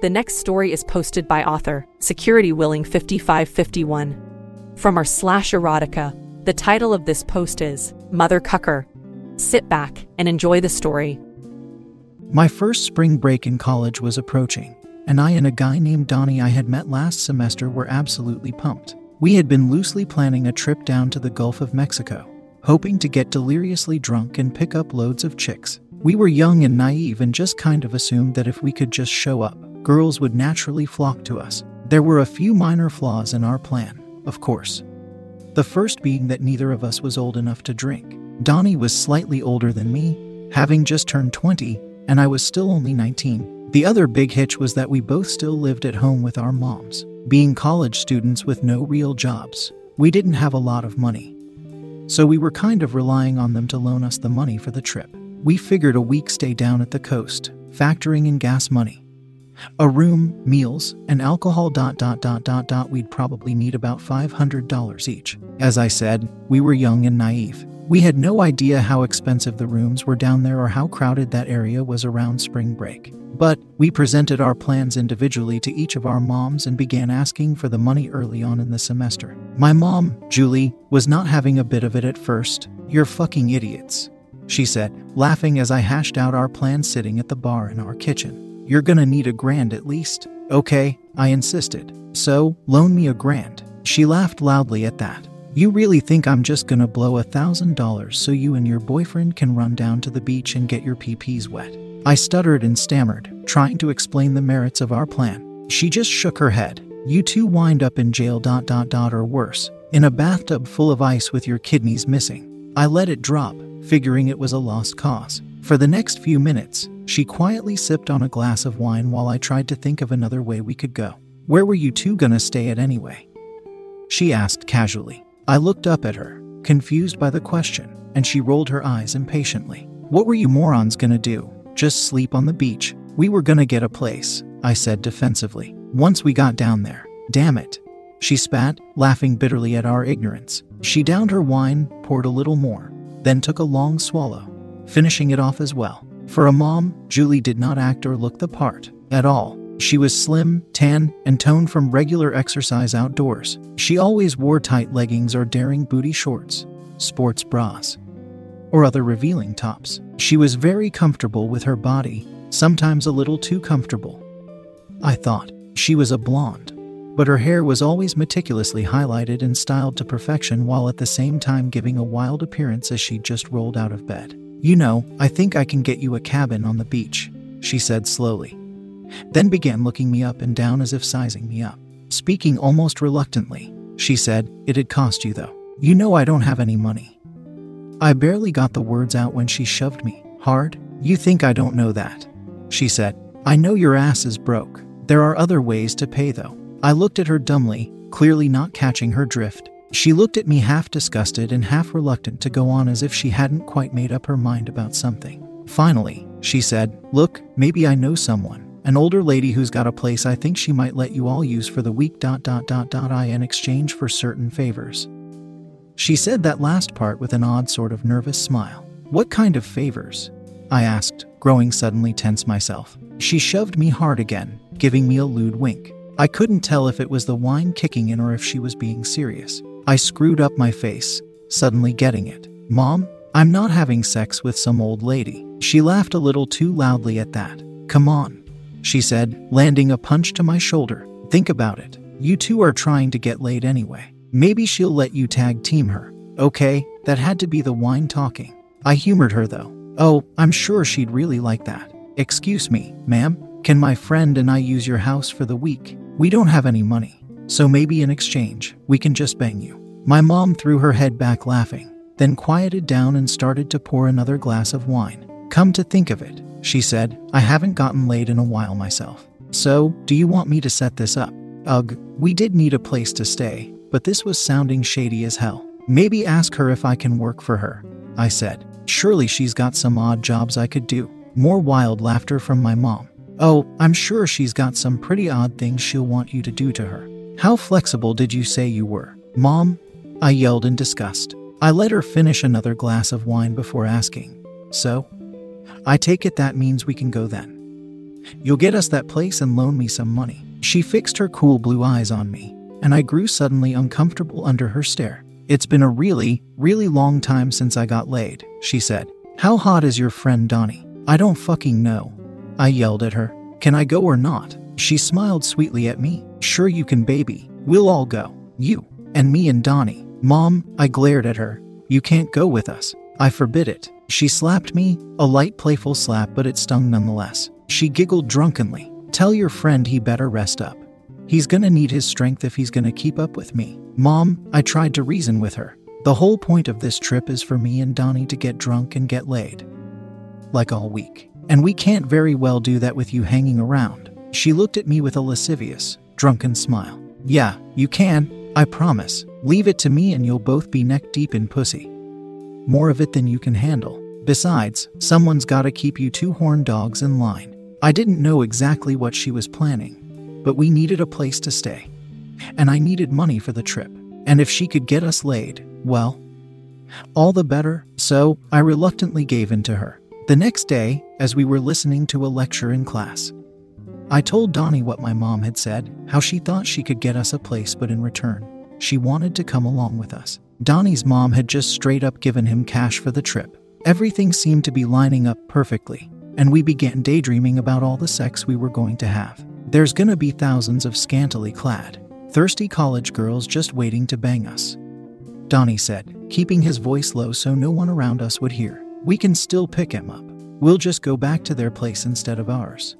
The next story is posted by author Security Willing 5551. From our slash erotica, the title of this post is Mother Cucker. Sit back and enjoy the story. My first spring break in college was approaching, and I and a guy named Donnie I had met last semester were absolutely pumped. We had been loosely planning a trip down to the Gulf of Mexico, hoping to get deliriously drunk and pick up loads of chicks. We were young and naive and just kind of assumed that if we could just show up, girls would naturally flock to us. There were a few minor flaws in our plan, of course. The first being that neither of us was old enough to drink. Donnie was slightly older than me, having just turned 20, and I was still only 19. The other big hitch was that we both still lived at home with our moms. Being college students with no real jobs, we didn't have a lot of money. So we were kind of relying on them to loan us the money for the trip. We figured a week stay down at the coast, factoring in gas money. A room, meals, and alcohol dot dot dot dot dot we'd probably need about $500 each. As I said, we were young and naive. We had no idea how expensive the rooms were down there or how crowded that area was around spring break. But we presented our plans individually to each of our moms and began asking for the money early on in the semester. My mom, Julie, was not having a bit of it at first. You're fucking idiots, she said, laughing as I hashed out our plan sitting at the bar in our kitchen. You're gonna need a grand at least. Okay, I insisted. So, loan me a grand. She laughed loudly at that. You really think I'm just gonna blow a thousand dollars so you and your boyfriend can run down to the beach and get your PPs wet? I stuttered and stammered, trying to explain the merits of our plan. She just shook her head. You two wind up in jail dot dot dot or worse, in a bathtub full of ice with your kidneys missing. I let it drop, figuring it was a lost cause. For the next few minutes, she quietly sipped on a glass of wine while I tried to think of another way we could go. Where were you two gonna stay at anyway? She asked casually. I looked up at her, confused by the question, and she rolled her eyes impatiently. What were you morons gonna do? Just sleep on the beach? We were gonna get a place, I said defensively. Once we got down there. Damn it. She spat, laughing bitterly at our ignorance. She downed her wine, poured a little more, then took a long swallow finishing it off as well. For a mom, Julie did not act or look the part at all. She was slim, tan, and toned from regular exercise outdoors. She always wore tight leggings or daring booty shorts, sports bras, or other revealing tops. She was very comfortable with her body, sometimes a little too comfortable. I thought she was a blonde, but her hair was always meticulously highlighted and styled to perfection while at the same time giving a wild appearance as she just rolled out of bed. You know, I think I can get you a cabin on the beach, she said slowly, then began looking me up and down as if sizing me up. Speaking almost reluctantly, she said, It had cost you though. You know I don't have any money. I barely got the words out when she shoved me hard. You think I don't know that? She said, I know your ass is broke. There are other ways to pay though. I looked at her dumbly, clearly not catching her drift. She looked at me half disgusted and half reluctant to go on as if she hadn't quite made up her mind about something. Finally, she said, Look, maybe I know someone. An older lady who's got a place I think she might let you all use for the week dot dot dot dot I in exchange for certain favors. She said that last part with an odd sort of nervous smile. What kind of favors? I asked, growing suddenly tense myself. She shoved me hard again, giving me a lewd wink. I couldn't tell if it was the wine kicking in or if she was being serious. I screwed up my face, suddenly getting it. Mom, I'm not having sex with some old lady. She laughed a little too loudly at that. Come on, she said, landing a punch to my shoulder. Think about it. You two are trying to get laid anyway. Maybe she'll let you tag team her. Okay, that had to be the wine talking. I humored her though. Oh, I'm sure she'd really like that. Excuse me, ma'am, can my friend and I use your house for the week? We don't have any money, so maybe in exchange, we can just bang you. My mom threw her head back laughing, then quieted down and started to pour another glass of wine. Come to think of it, she said, I haven't gotten laid in a while myself. So, do you want me to set this up? Ugh, we did need a place to stay, but this was sounding shady as hell. Maybe ask her if I can work for her, I said. Surely she's got some odd jobs I could do. More wild laughter from my mom. Oh, I'm sure she's got some pretty odd things she'll want you to do to her. How flexible did you say you were? Mom? I yelled in disgust. I let her finish another glass of wine before asking. So? I take it that means we can go then. You'll get us that place and loan me some money. She fixed her cool blue eyes on me, and I grew suddenly uncomfortable under her stare. It's been a really, really long time since I got laid, she said. How hot is your friend Donnie? I don't fucking know. I yelled at her. Can I go or not? She smiled sweetly at me. Sure, you can, baby. We'll all go. You, and me and Donnie. Mom, I glared at her. You can't go with us. I forbid it. She slapped me, a light, playful slap, but it stung nonetheless. She giggled drunkenly. Tell your friend he better rest up. He's gonna need his strength if he's gonna keep up with me. Mom, I tried to reason with her. The whole point of this trip is for me and Donnie to get drunk and get laid. Like all week. And we can't very well do that with you hanging around. She looked at me with a lascivious, drunken smile. Yeah, you can, I promise. Leave it to me and you'll both be neck deep in pussy. More of it than you can handle. Besides, someone's gotta keep you two horn dogs in line. I didn't know exactly what she was planning, but we needed a place to stay. And I needed money for the trip. And if she could get us laid, well, all the better, so I reluctantly gave in to her. The next day, as we were listening to a lecture in class, I told Donnie what my mom had said, how she thought she could get us a place, but in return, she wanted to come along with us. Donnie's mom had just straight up given him cash for the trip. Everything seemed to be lining up perfectly, and we began daydreaming about all the sex we were going to have. There's gonna be thousands of scantily clad, thirsty college girls just waiting to bang us. Donnie said, keeping his voice low so no one around us would hear. We can still pick him up. We'll just go back to their place instead of ours.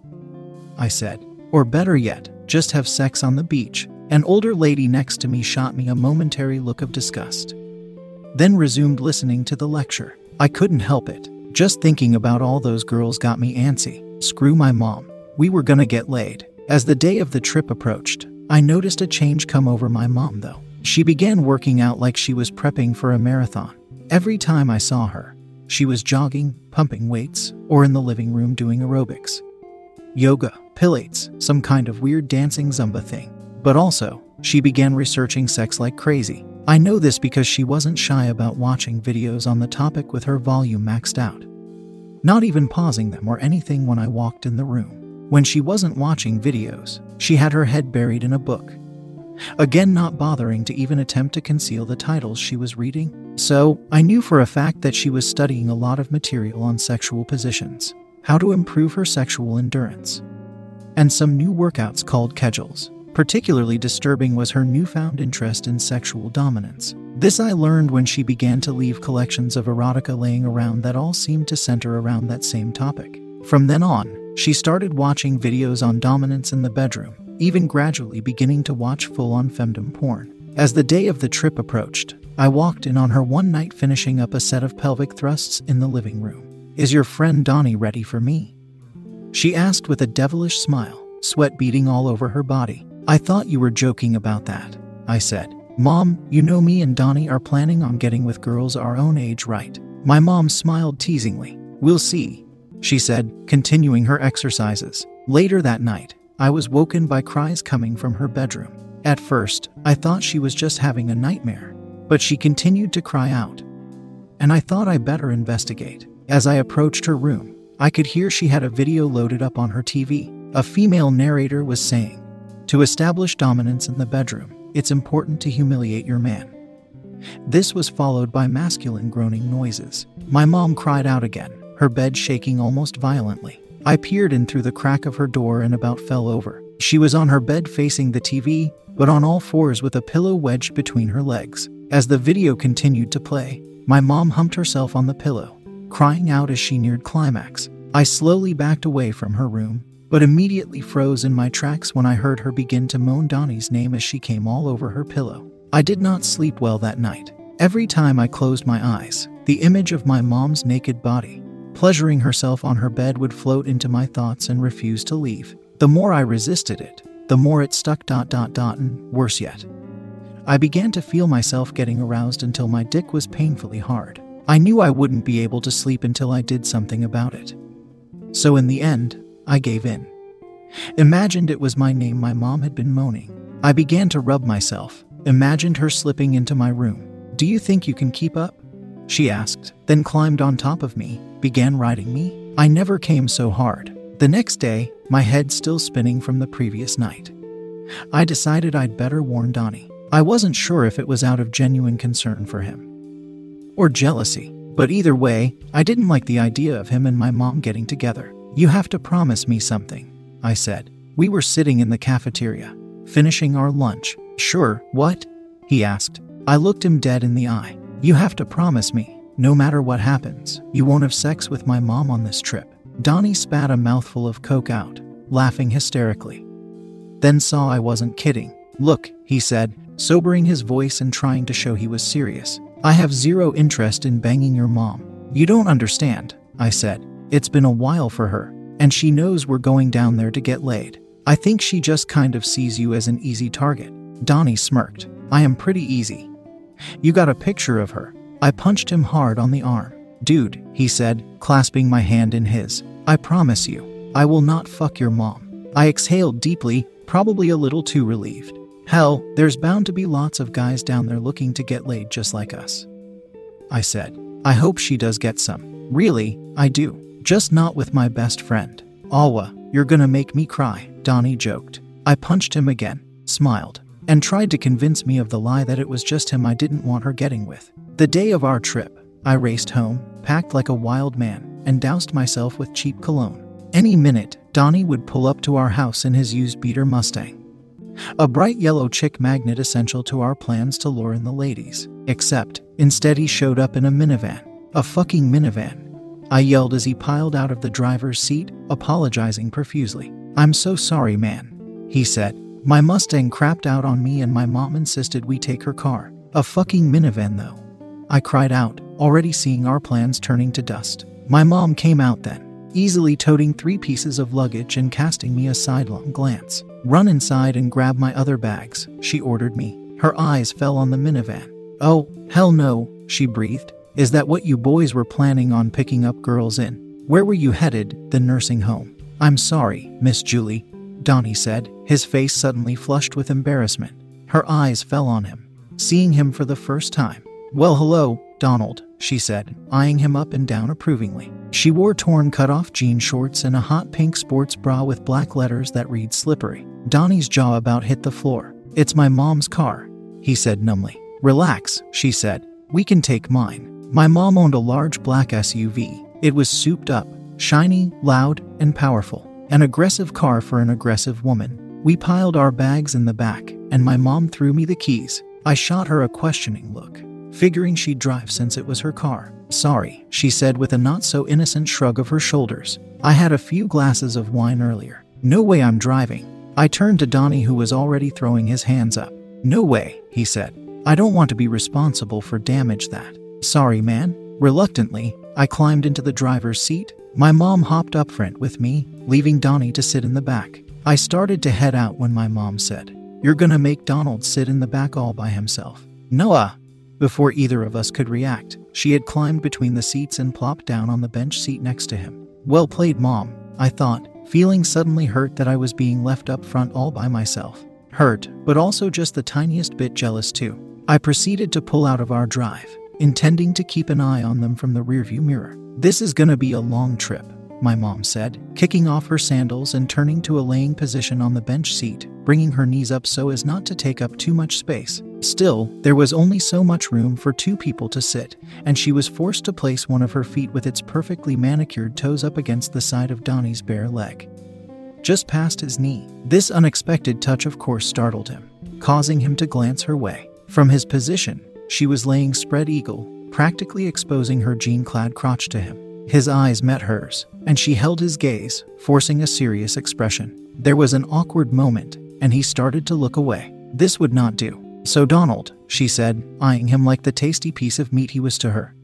I said, or better yet, just have sex on the beach. An older lady next to me shot me a momentary look of disgust, then resumed listening to the lecture. I couldn't help it. Just thinking about all those girls got me antsy. Screw my mom. We were gonna get laid. As the day of the trip approached, I noticed a change come over my mom, though. She began working out like she was prepping for a marathon. Every time I saw her, she was jogging, pumping weights, or in the living room doing aerobics. Yoga, pilates, some kind of weird dancing Zumba thing. But also, she began researching sex like crazy. I know this because she wasn't shy about watching videos on the topic with her volume maxed out. Not even pausing them or anything when I walked in the room. When she wasn't watching videos, she had her head buried in a book. Again, not bothering to even attempt to conceal the titles she was reading. So, I knew for a fact that she was studying a lot of material on sexual positions, how to improve her sexual endurance, and some new workouts called Kegels. Particularly disturbing was her newfound interest in sexual dominance. This I learned when she began to leave collections of erotica laying around that all seemed to center around that same topic. From then on, she started watching videos on dominance in the bedroom, even gradually beginning to watch full on femdom porn. As the day of the trip approached, I walked in on her one night finishing up a set of pelvic thrusts in the living room. Is your friend Donnie ready for me? She asked with a devilish smile, sweat beading all over her body. I thought you were joking about that, I said. Mom, you know me and Donnie are planning on getting with girls our own age, right? My mom smiled teasingly. We'll see, she said, continuing her exercises. Later that night, I was woken by cries coming from her bedroom. At first, I thought she was just having a nightmare, but she continued to cry out. And I thought I better investigate. As I approached her room, I could hear she had a video loaded up on her TV. A female narrator was saying, to establish dominance in the bedroom, it's important to humiliate your man. This was followed by masculine groaning noises. My mom cried out again, her bed shaking almost violently. I peered in through the crack of her door and about fell over. She was on her bed facing the TV, but on all fours with a pillow wedged between her legs. As the video continued to play, my mom humped herself on the pillow, crying out as she neared climax. I slowly backed away from her room, but immediately froze in my tracks when I heard her begin to moan Donnie's name as she came all over her pillow. I did not sleep well that night. Every time I closed my eyes, the image of my mom's naked body, pleasuring herself on her bed, would float into my thoughts and refuse to leave. The more I resisted it, the more it stuck dot dot dot and worse yet. I began to feel myself getting aroused until my dick was painfully hard. I knew I wouldn't be able to sleep until I did something about it. So in the end, I gave in. Imagined it was my name my mom had been moaning. I began to rub myself, imagined her slipping into my room. Do you think you can keep up? She asked, then climbed on top of me, began riding me. I never came so hard. The next day, my head still spinning from the previous night. I decided I'd better warn Donnie. I wasn't sure if it was out of genuine concern for him or jealousy, but either way, I didn't like the idea of him and my mom getting together. You have to promise me something, I said. We were sitting in the cafeteria, finishing our lunch. Sure, what? He asked. I looked him dead in the eye. You have to promise me, no matter what happens, you won't have sex with my mom on this trip. Donnie spat a mouthful of coke out, laughing hysterically. Then saw I wasn't kidding. Look, he said, sobering his voice and trying to show he was serious. I have zero interest in banging your mom. You don't understand, I said. It's been a while for her, and she knows we're going down there to get laid. I think she just kind of sees you as an easy target. Donnie smirked. I am pretty easy. You got a picture of her. I punched him hard on the arm. Dude, he said, clasping my hand in his. I promise you, I will not fuck your mom. I exhaled deeply, probably a little too relieved. Hell, there's bound to be lots of guys down there looking to get laid just like us. I said, I hope she does get some. Really, I do. Just not with my best friend. Alwa, you're gonna make me cry, Donnie joked. I punched him again, smiled, and tried to convince me of the lie that it was just him I didn't want her getting with. The day of our trip, I raced home, packed like a wild man, and doused myself with cheap cologne. Any minute, Donnie would pull up to our house in his used beater Mustang. A bright yellow chick magnet essential to our plans to lure in the ladies. Except, instead, he showed up in a minivan. A fucking minivan. I yelled as he piled out of the driver's seat, apologizing profusely. I'm so sorry, man, he said. My Mustang crapped out on me, and my mom insisted we take her car. A fucking minivan, though. I cried out, already seeing our plans turning to dust. My mom came out then, easily toting three pieces of luggage and casting me a sidelong glance. Run inside and grab my other bags, she ordered me. Her eyes fell on the minivan. Oh, hell no, she breathed. Is that what you boys were planning on picking up girls in? Where were you headed? The nursing home. I'm sorry, Miss Julie, Donnie said, his face suddenly flushed with embarrassment. Her eyes fell on him, seeing him for the first time. Well, hello, Donald, she said, eyeing him up and down approvingly. She wore torn cut off jean shorts and a hot pink sports bra with black letters that read slippery. Donnie's jaw about hit the floor. It's my mom's car, he said numbly. Relax, she said. We can take mine. My mom owned a large black SUV. It was souped up, shiny, loud, and powerful. An aggressive car for an aggressive woman. We piled our bags in the back, and my mom threw me the keys. I shot her a questioning look, figuring she'd drive since it was her car. Sorry, she said with a not so innocent shrug of her shoulders. I had a few glasses of wine earlier. No way I'm driving. I turned to Donnie, who was already throwing his hands up. No way, he said. I don't want to be responsible for damage that. Sorry, man. Reluctantly, I climbed into the driver's seat. My mom hopped up front with me, leaving Donnie to sit in the back. I started to head out when my mom said, You're gonna make Donald sit in the back all by himself. Noah! Before either of us could react, she had climbed between the seats and plopped down on the bench seat next to him. Well played, Mom, I thought, feeling suddenly hurt that I was being left up front all by myself. Hurt, but also just the tiniest bit jealous too. I proceeded to pull out of our drive, intending to keep an eye on them from the rearview mirror. This is gonna be a long trip, my mom said, kicking off her sandals and turning to a laying position on the bench seat, bringing her knees up so as not to take up too much space. Still, there was only so much room for two people to sit, and she was forced to place one of her feet with its perfectly manicured toes up against the side of Donnie's bare leg. just past his knee. This unexpected touch, of course, startled him, causing him to glance her way. From his position, she was laying spread eagle, practically exposing her jean clad crotch to him. His eyes met hers, and she held his gaze, forcing a serious expression. There was an awkward moment, and he started to look away. This would not do. So, Donald, she said, eyeing him like the tasty piece of meat he was to her.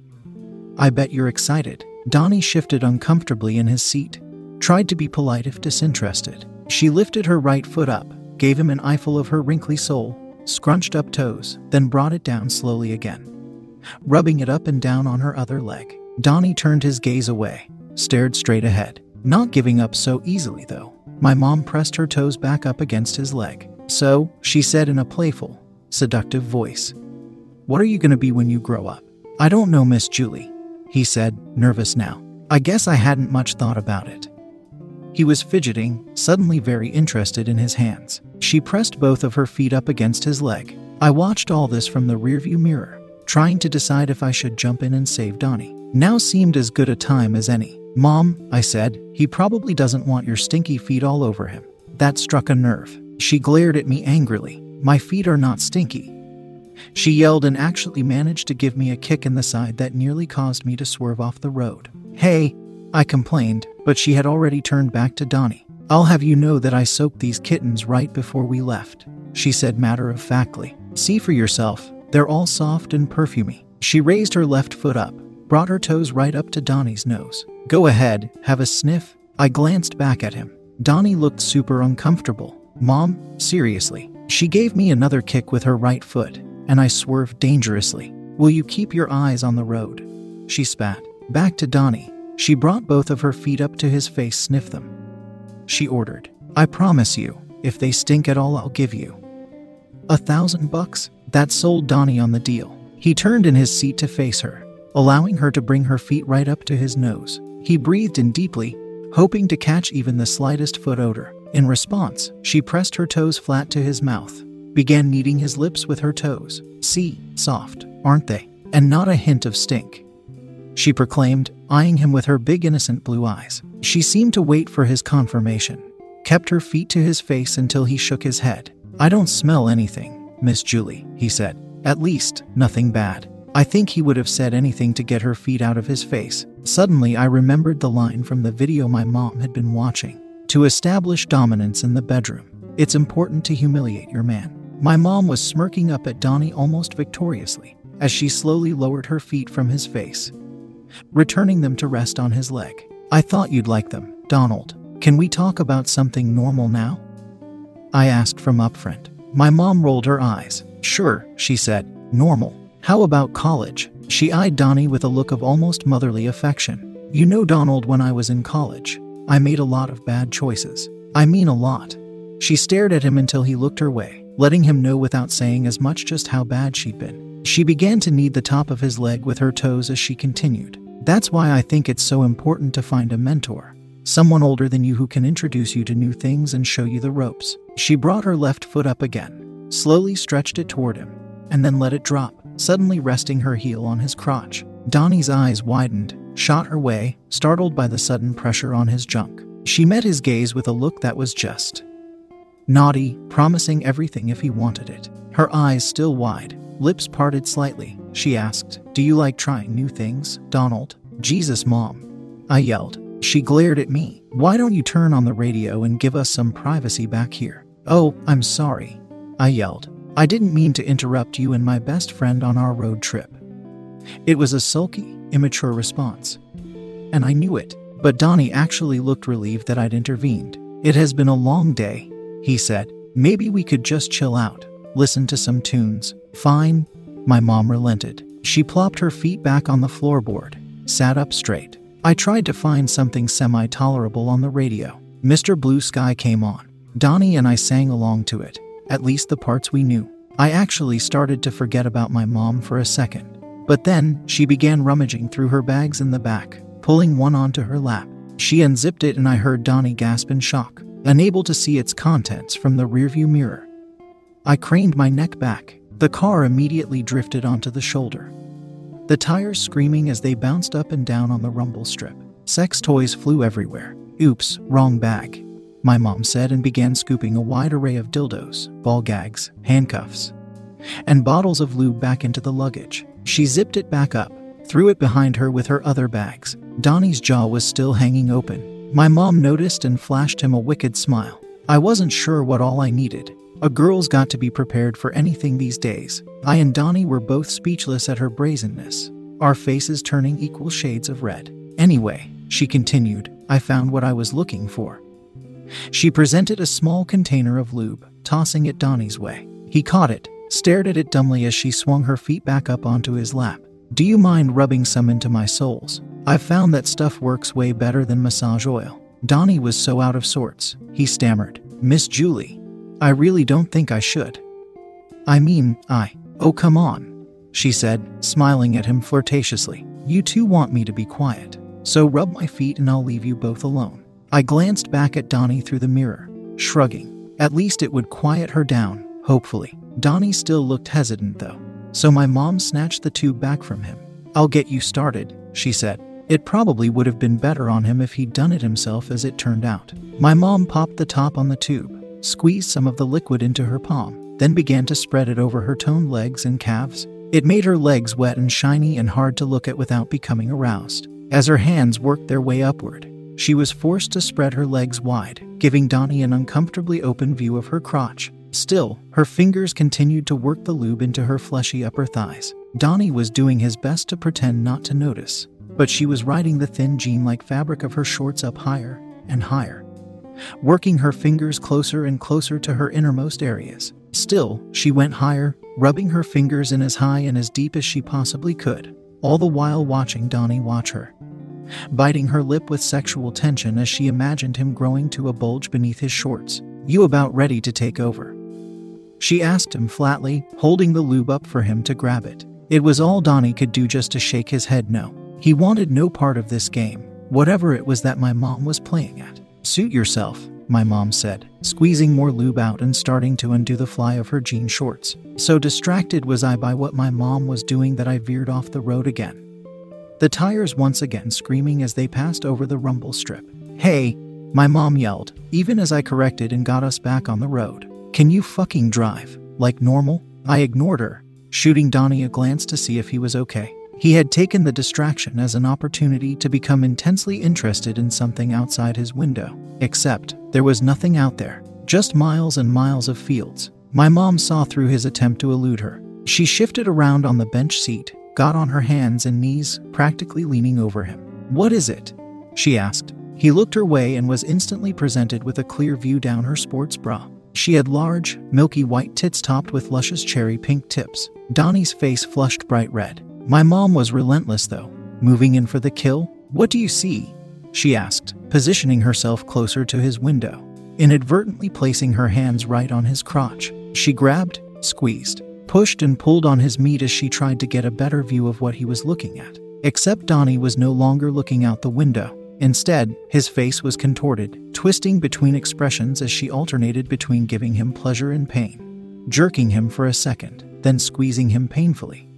I bet you're excited. Donnie shifted uncomfortably in his seat, tried to be polite if disinterested. She lifted her right foot up, gave him an eyeful of her wrinkly sole, scrunched up toes, then brought it down slowly again, rubbing it up and down on her other leg. Donnie turned his gaze away, stared straight ahead, not giving up so easily though. My mom pressed her toes back up against his leg. So, she said in a playful, seductive voice, What are you going to be when you grow up? I don't know, Miss Julie, he said, nervous now. I guess I hadn't much thought about it. He was fidgeting, suddenly very interested in his hands. She pressed both of her feet up against his leg. I watched all this from the rearview mirror, trying to decide if I should jump in and save Donnie. Now seemed as good a time as any. Mom, I said, he probably doesn't want your stinky feet all over him. That struck a nerve. She glared at me angrily. My feet are not stinky. She yelled and actually managed to give me a kick in the side that nearly caused me to swerve off the road. Hey, I complained, but she had already turned back to Donnie. I'll have you know that I soaked these kittens right before we left, she said matter of factly. See for yourself, they're all soft and perfumy. She raised her left foot up, brought her toes right up to Donnie's nose. Go ahead, have a sniff. I glanced back at him. Donnie looked super uncomfortable. Mom, seriously. She gave me another kick with her right foot, and I swerved dangerously. Will you keep your eyes on the road? She spat. Back to Donnie. She brought both of her feet up to his face, sniffed them. She ordered, I promise you, if they stink at all, I'll give you. A thousand bucks? That sold Donnie on the deal. He turned in his seat to face her, allowing her to bring her feet right up to his nose. He breathed in deeply, hoping to catch even the slightest foot odor. In response, she pressed her toes flat to his mouth, began kneading his lips with her toes. See, soft, aren't they? And not a hint of stink. She proclaimed, eyeing him with her big innocent blue eyes. She seemed to wait for his confirmation, kept her feet to his face until he shook his head. I don't smell anything, Miss Julie, he said. At least, nothing bad. I think he would have said anything to get her feet out of his face. Suddenly, I remembered the line from the video my mom had been watching. To establish dominance in the bedroom, it's important to humiliate your man. My mom was smirking up at Donnie almost victoriously as she slowly lowered her feet from his face, returning them to rest on his leg. I thought you'd like them, Donald. Can we talk about something normal now? I asked from up front. My mom rolled her eyes. Sure, she said. Normal. How about college? She eyed Donnie with a look of almost motherly affection. You know, Donald, when I was in college, I made a lot of bad choices. I mean, a lot. She stared at him until he looked her way, letting him know without saying as much just how bad she'd been. She began to knead the top of his leg with her toes as she continued. That's why I think it's so important to find a mentor. Someone older than you who can introduce you to new things and show you the ropes. She brought her left foot up again, slowly stretched it toward him, and then let it drop suddenly resting her heel on his crotch. Donnie's eyes widened, shot her way, startled by the sudden pressure on his junk. She met his gaze with a look that was just naughty, promising everything if he wanted it. Her eyes still wide, lips parted slightly, she asked, Do you like trying new things, Donald? Jesus, Mom. I yelled. She glared at me. Why don't you turn on the radio and give us some privacy back here? Oh, I'm sorry. I yelled. I didn't mean to interrupt you and my best friend on our road trip. It was a sulky, immature response. And I knew it, but Donnie actually looked relieved that I'd intervened. It has been a long day, he said. Maybe we could just chill out, listen to some tunes. Fine, my mom relented. She plopped her feet back on the floorboard, sat up straight. I tried to find something semi tolerable on the radio. Mr. Blue Sky came on. Donnie and I sang along to it at least the parts we knew. I actually started to forget about my mom for a second. But then, she began rummaging through her bags in the back, pulling one onto her lap. She unzipped it, and I heard Donnie gasp in shock, unable to see its contents from the rearview mirror. I craned my neck back. The car immediately drifted onto the shoulder, the tires screaming as they bounced up and down on the rumble strip. Sex toys flew everywhere. Oops, wrong bag. My mom said and began scooping a wide array of dildos, ball gags, handcuffs, and bottles of lube back into the luggage. She zipped it back up, threw it behind her with her other bags. Donnie's jaw was still hanging open. My mom noticed and flashed him a wicked smile. I wasn't sure what all I needed. A girl's got to be prepared for anything these days. I and Donnie were both speechless at her brazenness, our faces turning equal shades of red. Anyway, she continued, I found what I was looking for. She presented a small container of lube, tossing it Donnie's way. He caught it, stared at it dumbly as she swung her feet back up onto his lap. Do you mind rubbing some into my soles? I've found that stuff works way better than massage oil. Donnie was so out of sorts. He stammered, Miss Julie, I really don't think I should. I mean, I. Oh, come on, she said, smiling at him flirtatiously. You two want me to be quiet, so rub my feet and I'll leave you both alone. I glanced back at Donnie through the mirror, shrugging. At least it would quiet her down, hopefully. Donnie still looked hesitant, though, so my mom snatched the tube back from him. I'll get you started, she said. It probably would have been better on him if he'd done it himself, as it turned out. My mom popped the top on the tube, squeezed some of the liquid into her palm, then began to spread it over her toned legs and calves. It made her legs wet and shiny and hard to look at without becoming aroused. As her hands worked their way upward, she was forced to spread her legs wide, giving Donnie an uncomfortably open view of her crotch. Still, her fingers continued to work the lube into her fleshy upper thighs. Donnie was doing his best to pretend not to notice, but she was riding the thin jean like fabric of her shorts up higher and higher, working her fingers closer and closer to her innermost areas. Still, she went higher, rubbing her fingers in as high and as deep as she possibly could, all the while watching Donnie watch her biting her lip with sexual tension as she imagined him growing to a bulge beneath his shorts. You about ready to take over? She asked him flatly, holding the lube up for him to grab it. It was all Donnie could do just to shake his head no. He wanted no part of this game, whatever it was that my mom was playing at. Suit yourself, my mom said, squeezing more lube out and starting to undo the fly of her jean shorts. So distracted was I by what my mom was doing that I veered off the road again the tires once again screaming as they passed over the rumble strip. Hey, my mom yelled, even as I corrected and got us back on the road. Can you fucking drive? Like normal? I ignored her, shooting Donnie a glance to see if he was okay. He had taken the distraction as an opportunity to become intensely interested in something outside his window. Except, there was nothing out there, just miles and miles of fields. My mom saw through his attempt to elude her. She shifted around on the bench seat, got on her hands and knees, practically leaning over him. What is it? she asked. He looked her way and was instantly presented with a clear view down her sports bra. She had large, milky white tits topped with luscious cherry pink tips. Donnie's face flushed bright red. My mom was relentless, though, moving in for the kill. What do you see? she asked, positioning herself closer to his window, inadvertently placing her hands right on his crotch. She grabbed, squeezed, pushed and pulled on his meat as she tried to get a better view of what he was looking at. Except Donnie was no longer looking out the window. Instead, his face was contorted, twisting between expressions as she alternated between giving him pleasure and pain, jerking him for a second, then squeezing him painfully,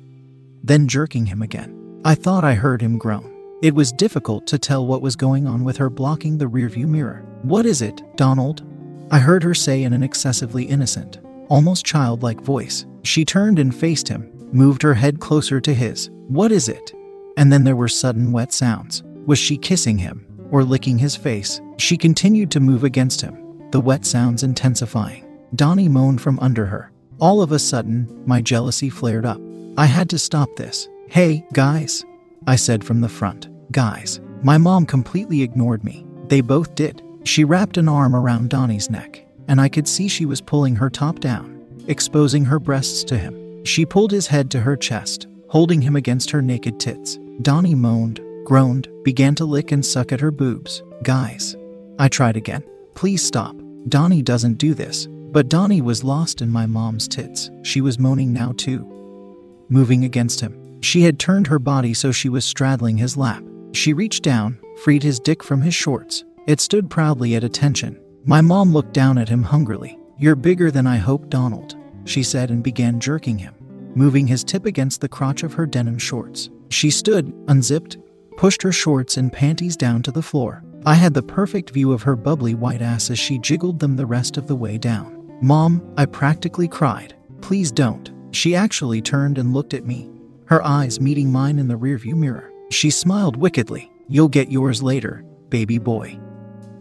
then jerking him again. I thought I heard him groan. It was difficult to tell what was going on with her blocking the rearview mirror. What is it, Donald? I heard her say in an excessively innocent, almost childlike voice. She turned and faced him, moved her head closer to his. What is it? And then there were sudden wet sounds. Was she kissing him or licking his face? She continued to move against him, the wet sounds intensifying. Donnie moaned from under her. All of a sudden, my jealousy flared up. I had to stop this. Hey, guys, I said from the front. Guys. My mom completely ignored me. They both did. She wrapped an arm around Donnie's neck, and I could see she was pulling her top down exposing her breasts to him. She pulled his head to her chest, holding him against her naked tits. Donnie moaned, groaned, began to lick and suck at her boobs. Guys. I tried again. Please stop. Donnie doesn't do this. But Donnie was lost in my mom's tits. She was moaning now too. Moving against him. She had turned her body so she was straddling his lap. She reached down, freed his dick from his shorts. It stood proudly at attention. My mom looked down at him hungrily. You're bigger than I hoped, Donald, she said and began jerking him, moving his tip against the crotch of her denim shorts. She stood, unzipped, pushed her shorts and panties down to the floor. I had the perfect view of her bubbly white ass as she jiggled them the rest of the way down. Mom, I practically cried. Please don't. She actually turned and looked at me, her eyes meeting mine in the rearview mirror. She smiled wickedly. You'll get yours later, baby boy.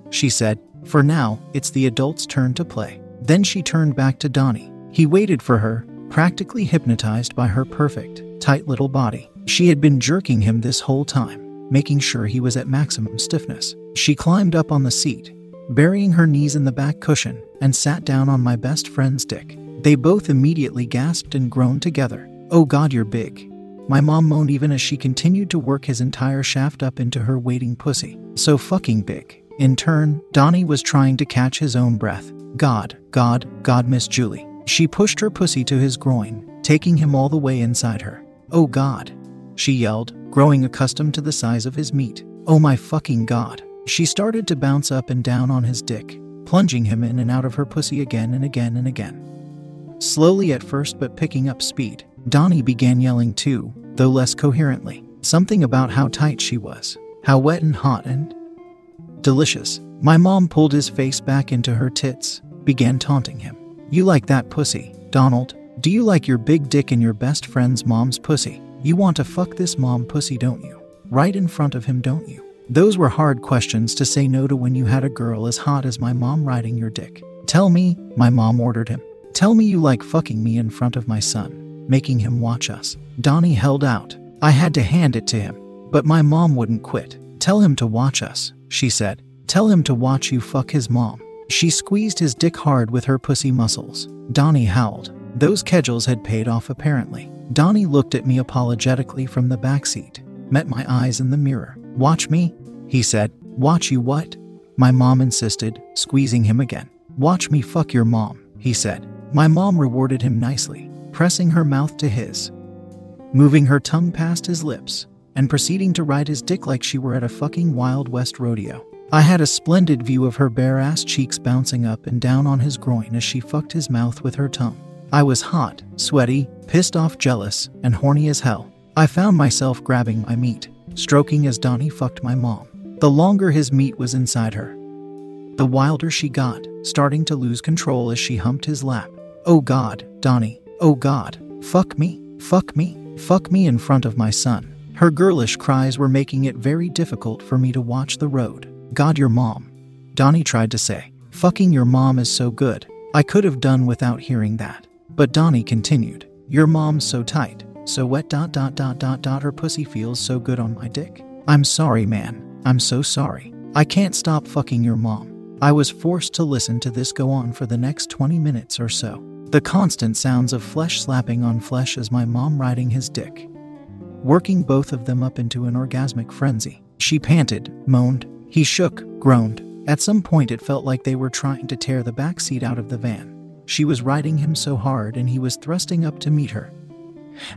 She said, For now, it's the adult's turn to play. Then she turned back to Donnie. He waited for her, practically hypnotized by her perfect, tight little body. She had been jerking him this whole time, making sure he was at maximum stiffness. She climbed up on the seat, burying her knees in the back cushion, and sat down on my best friend's dick. They both immediately gasped and groaned together. Oh God, you're big. My mom moaned even as she continued to work his entire shaft up into her waiting pussy. So fucking big. In turn, Donnie was trying to catch his own breath. God, God, God, Miss Julie. She pushed her pussy to his groin, taking him all the way inside her. Oh God, she yelled, growing accustomed to the size of his meat. Oh my fucking God. She started to bounce up and down on his dick, plunging him in and out of her pussy again and again and again. Slowly at first, but picking up speed, Donnie began yelling too, though less coherently. Something about how tight she was, how wet and hot and delicious. My mom pulled his face back into her tits, began taunting him. You like that pussy, Donald? Do you like your big dick in your best friend's mom's pussy? You want to fuck this mom pussy, don't you? Right in front of him, don't you? Those were hard questions to say no to when you had a girl as hot as my mom riding your dick. Tell me, my mom ordered him. Tell me you like fucking me in front of my son, making him watch us. Donnie held out. I had to hand it to him, but my mom wouldn't quit. Tell him to watch us, she said. Tell him to watch you fuck his mom. She squeezed his dick hard with her pussy muscles. Donnie howled. Those Kegels had paid off apparently. Donnie looked at me apologetically from the back seat, met my eyes in the mirror. Watch me, he said. Watch you what? My mom insisted, squeezing him again. Watch me fuck your mom, he said. My mom rewarded him nicely, pressing her mouth to his, moving her tongue past his lips, and proceeding to ride his dick like she were at a fucking Wild West rodeo. I had a splendid view of her bare ass cheeks bouncing up and down on his groin as she fucked his mouth with her tongue. I was hot, sweaty, pissed off, jealous, and horny as hell. I found myself grabbing my meat, stroking as Donnie fucked my mom. The longer his meat was inside her, the wilder she got, starting to lose control as she humped his lap. Oh God, Donnie, oh God, fuck me, fuck me, fuck me in front of my son. Her girlish cries were making it very difficult for me to watch the road. God, your mom. Donnie tried to say, Fucking your mom is so good. I could have done without hearing that. But Donnie continued, Your mom's so tight, so wet dot dot dot dot dot her pussy feels so good on my dick. I'm sorry, man. I'm so sorry. I can't stop fucking your mom. I was forced to listen to this go on for the next 20 minutes or so. The constant sounds of flesh slapping on flesh as my mom riding his dick, working both of them up into an orgasmic frenzy. She panted, moaned, he shook, groaned. At some point, it felt like they were trying to tear the back seat out of the van. She was riding him so hard, and he was thrusting up to meet her,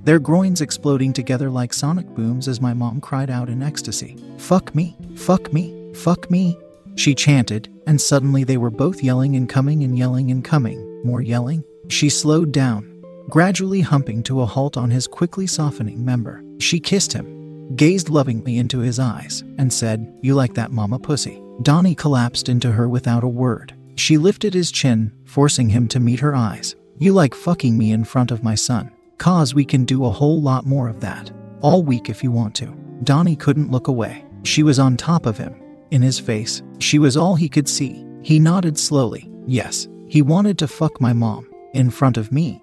their groins exploding together like sonic booms as my mom cried out in ecstasy. Fuck me, fuck me, fuck me, she chanted, and suddenly they were both yelling and coming and yelling and coming. More yelling. She slowed down, gradually humping to a halt on his quickly softening member. She kissed him, gazed lovingly into his eyes, and said, You like that mama pussy. Donnie collapsed into her without a word. She lifted his chin, forcing him to meet her eyes. You like fucking me in front of my son. Cause we can do a whole lot more of that. All week if you want to. Donnie couldn't look away. She was on top of him. In his face, she was all he could see. He nodded slowly. Yes, he wanted to fuck my mom. In front of me.